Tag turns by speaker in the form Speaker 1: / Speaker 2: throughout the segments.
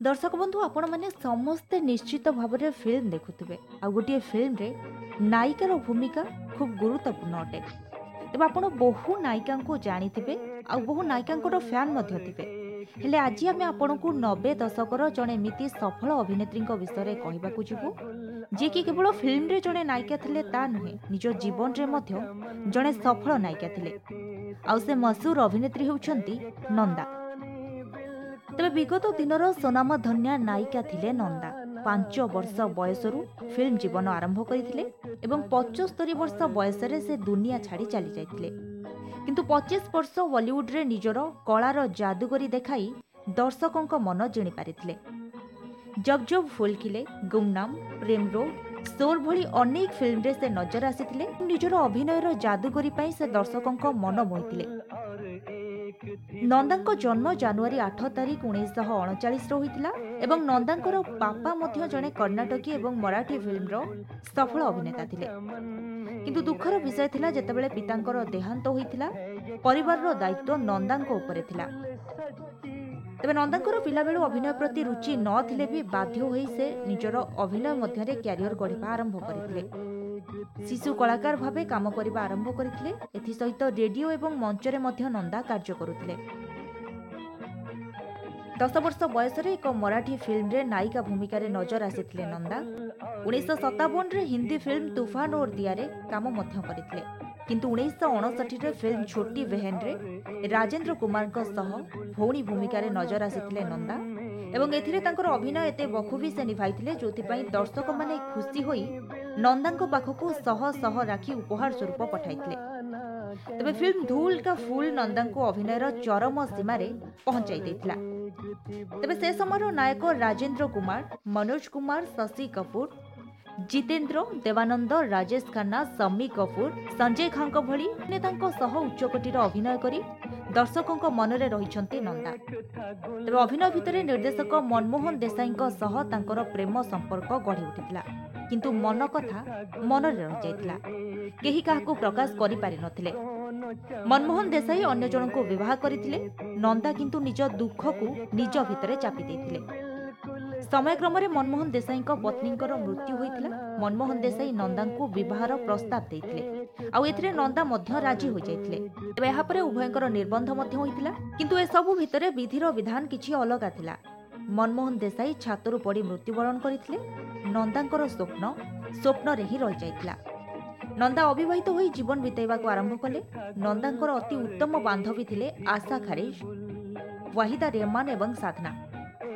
Speaker 1: ଦର୍ଶକ ବନ୍ଧୁ ଆପଣମାନେ ସମସ୍ତେ ନିଶ୍ଚିତ ଭାବରେ ଫିଲ୍ମ ଦେଖୁଥିବେ ଆଉ ଗୋଟିଏ ଫିଲ୍ମରେ ନାୟିକାର ଭୂମିକା ଖୁବ୍ ଗୁରୁତ୍ୱପୂର୍ଣ୍ଣ ଅଟେ ତେବେ ଆପଣ ବହୁ ନାୟିକାଙ୍କୁ ଜାଣିଥିବେ ଆଉ ବହୁ ନାୟିକାଙ୍କର ଫ୍ୟାନ୍ ମଧ୍ୟ ଥିବେ ହେଲେ ଆଜି ଆମେ ଆପଣଙ୍କୁ ନବେ ଦଶକର ଜଣେ ଏମିତି ସଫଳ ଅଭିନେତ୍ରୀଙ୍କ ବିଷୟରେ କହିବାକୁ ଯିବୁ ଯିଏକି କେବଳ ଫିଲ୍ମରେ ଜଣେ ନାୟିକା ଥିଲେ ତା ନୁହେଁ ନିଜ ଜୀବନରେ ମଧ୍ୟ ଜଣେ ସଫଳ ନାୟିକା ଥିଲେ ଆଉ ସେ ମସୁର ଅଭିନେତ୍ରୀ ହେଉଛନ୍ତି ନନ୍ଦା ତେବେ ବିଗତ ଦିନର ସ୍ୱନାମଧନ୍ୟା ନାୟିକା ଥିଲେ ନନ୍ଦା। ପାଞ୍ଚ ବର୍ଷ ବୟସରୁ ଫିଲ୍ମ ଜୀବନ ଆରମ୍ଭ କରିଥିଲେ ଏବଂ ପଞ୍ଚସ୍ତରୀ ବର୍ଷ ବୟସରେ ସେ ଦୁନିଆ ଛାଡ଼ି ଚାଲିଯାଇଥିଲେ କିନ୍ତୁ ପଚିଶ ବର୍ଷ ବଲିଉଡରେ ନିଜର କଳାର ଯାଦୁଗରି ଦେଖାଇ ଦର୍ଶକଙ୍କ ମନ ଜିଣି ପାରିଥିଲେ। ଜବ୍ ଜବ୍ ଫୁଲ୍ ଖିଲେ ଗୁମନାମ ପ୍ରେମ ରୋଡ୍ ସୋଲ୍ ଭଳି ଅନେକ ଫିଲ୍ମରେ ସେ ନଜର ଆସିଥିଲେ। ନିଜର ଅଭିନୟର ଯାଦୁଗରି ପାଇଁ ସେ ଦର୍ଶକଙ୍କ ମନ ମୋହିଥିଲେ। ନନ୍ଦାଙ୍କ ଜନ୍ମ ଜାନୁଆରୀ ଆଠ ତାରିଖ ଉଣେଇଶହ ଅଣଚାଳିଶରେ ହୋଇଥିଲା ଏବଂ ନନ୍ଦାଙ୍କର ବାପା ମଧ୍ୟ ଜଣେ କର୍ଣ୍ଣାଟକୀ ଏବଂ ମରାଠୀ ଫିଲ୍ମର ସଫଳ ଅଭିନେତା ଥିଲେ। କିନ୍ତୁ ଦୁଃଖର ବିଷୟ ଥିଲା ଯେତେବେଳେ ପିତାଙ୍କର ଦେହାନ୍ତ ହୋଇଥିଲା ପରିବାରର ଦାୟିତ୍ୱ ନନ୍ଦାଙ୍କ ଉପରେ ଥିଲା। ତେବେ ନନ୍ଦାଙ୍କର ପିଲାବେଳୁ ଅଭିନୟ ପ୍ରତି ରୁଚି ନଥିଲେ ବି ବାଧ୍ୟ ହୋଇ ସେ ନିଜର ଅଭିନୟ ମଧ୍ୟରେ କ୍ୟାରିୟର ଗଢ଼ିବା ଆରମ୍ଭ କରିଥିଲେ। ଶିଶୁ କଳାକାର ଭାବେ କାମ କରିବା ଆରମ୍ଭ କରିଥିଲେ। ଏଥିସହିତ ରେଡିଓ ଏବଂ ମଞ୍ଚରେ ମଧ୍ୟ ନନ୍ଦା କାର୍ଯ୍ୟ କରୁଥିଲେ। ଦଶ ବର୍ଷ ବୟସରେ ଏକ ମରାଠୀ ଫିଲ୍ମରେ ନାୟିକା ଭୂମିକାରେ ନଜର ଆସିଥିଲେ ନନ୍ଦା। ଉଣେଇଶହ ସତାବନରେ ହିନ୍ଦୀ ଫିଲ୍ମ ତୁଫାନ ଓର୍ ଦିଆରେ କାମ ମଧ୍ୟ କରିଥିଲେ। କିନ୍ତୁ ଉଣେଇଶହ ଅଣଷଠିରେ ଫିଲ୍ମ ଛୋଟି ବେହେନରେ ରାଜେନ୍ଦ୍ର କୁମାରଙ୍କ ସହ ଭଉଣୀ ଭୂମିକାରେ ନଜର ଆସିଥିଲେ ନନ୍ଦା। ଏବଂ ଏଥିରେ ତାଙ୍କର ଅଭିନୟ ଏତେ ବଖୁବି ସେ ନିଭାଇଥିଲେ ଯେଉଁଥିପାଇଁ ଦର୍ଶକମାନେ ଖୁସି ହୋଇ ନନ୍ଦାଙ୍କ ପାଖକୁ ଶହ ଶହ ରାକ୍ଷୀ ଉପହାର ସ୍ୱରୂପ ପଠାଇଥିଲେ। ତେବେ ଫିଲ୍ମ ଧୁଲ କା ଫୁଲ ନନ୍ଦାଙ୍କୁ ଅଭିନୟର ଚରମ ସୀମାରେ ପହଞ୍ଚାଇ ଦେଇଥିଲା। ତେବେ ସେ ସମୟର ନାୟକ ରାଜେନ୍ଦ୍ର କୁମାର ମନୋଜ କୁମାର ଶଶି କପୁର ଜିତେନ୍ଦ୍ର ଦେବାନନ୍ଦ ରାଜେଶ ଖାନ୍ନା ସମ୍ମି କପୁର ସଞ୍ଜୟ ଖାଙ୍କ ଭଳି ନେତାଙ୍କ ସହ ଉଚ୍ଚକୋଟୀର ଅଭିନୟ କରି ଦର୍ଶକଙ୍କ ମନରେ ରହିଛନ୍ତି ନନ୍ଦା। ତେବେ ଅଭିନୟ ଭିତରେ ନିର୍ଦ୍ଦେଶକ ମନମୋହନ ଦେଶାଇଙ୍କ ସହ ତାଙ୍କର ପ୍ରେମ ସମ୍ପର୍କ ଗଢ଼ି ଉଠିଥିଲା। କିନ୍ତୁ ମନ କଥା ମନରେ ରହିଯାଇଥିଲା। କେହି କାହାକୁ ପ୍ରକାଶ କରିପାରିନଥିଲେ ମନମୋହନ ଦେଶାଇ ଅନ୍ୟ ଜଣଙ୍କୁ ବିବାହ କରିଥିଲେ। ନନ୍ଦା କିନ୍ତୁ ନିଜ ଦୁଃଖକୁ ନିଜ ଭିତରେ ଚାପି ଦେଇଥିଲେ। ସମୟକ୍ରମରେ ମନମୋହନ ଦେଶାଇଙ୍କ ପତ୍ନୀଙ୍କର ମୃତ୍ୟୁ ହୋଇଥିଲା। ମନମୋହନ ଦେଶାଇ ନନ୍ଦାଙ୍କୁ ବିବାହର ପ୍ରସ୍ତାବ ଦେଇଥିଲେ। ଆଉ ଏଥିରେ ନନ୍ଦା ମଧ୍ୟ ରାଜି ହୋଇଯାଇଥିଲେ। ତେବେ ଏହାପରେ ଉଭୟଙ୍କର ନିର୍ବନ୍ଧ ମଧ୍ୟ ହୋଇଥିଲା। କିନ୍ତୁ ଏସବୁ ଭିତରେ ବିଧିର ବିଧାନ କିଛି ଅଲଗା ଥିଲା। ମନମୋହନ ଦେଶାଇ ଛାତରୁ ପଡ଼ି ମୃତ୍ୟୁବରଣ କରିଥିଲେ। ନନ୍ଦାଙ୍କର ସ୍ୱପ୍ନ ସ୍ୱପ୍ନରେ ହିଁ ରହିଯାଇଥିଲା। ନନ୍ଦା ଅବିବାହିତ ହୋଇ ଜୀବନ ବିତାଇବାକୁ ଆରମ୍ଭ କଲେ। ନନ୍ଦାଙ୍କର ଅତି ଉତ୍ତମ ବାନ୍ଧବୀ ଥିଲେ ଆଶା ଖାରେଜ ୱାହିଦା ରେହମାନ ଏବଂ ସାଧନା।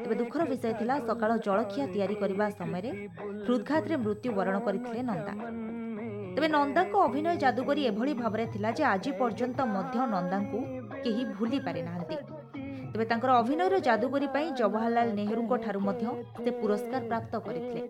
Speaker 1: ତେବେ ଦୁଃଖର ବିଷୟ ଥିଲା ସକାଳ ଜଳଖିଆ ତିଆରି କରିବା ସମୟରେ ହୃଦଘାତରେ ମୃତ୍ୟୁବରଣ କରିଥିଲେ ନନ୍ଦା। ତେବେ ନନ୍ଦାଙ୍କ ଅଭିନୟ ଯାଦୁକରି ଏଭଳି ଭାବରେ ଥିଲା ଯେ ଆଜି ପର୍ଯ୍ୟନ୍ତ ମଧ୍ୟ ନନ୍ଦାଙ୍କୁ କେହି ଭୁଲି ପାରିନାହାନ୍ତି। ତେବେ ତାଙ୍କର ଅଭିନୟର ଯାଦୁକରି ପାଇଁ ଜବାହରଲାଲ ନେହେରୁଙ୍କ ଠାରୁ ମଧ୍ୟ ସେ ପୁରସ୍କାର ପ୍ରାପ୍ତ କରିଥିଲେ।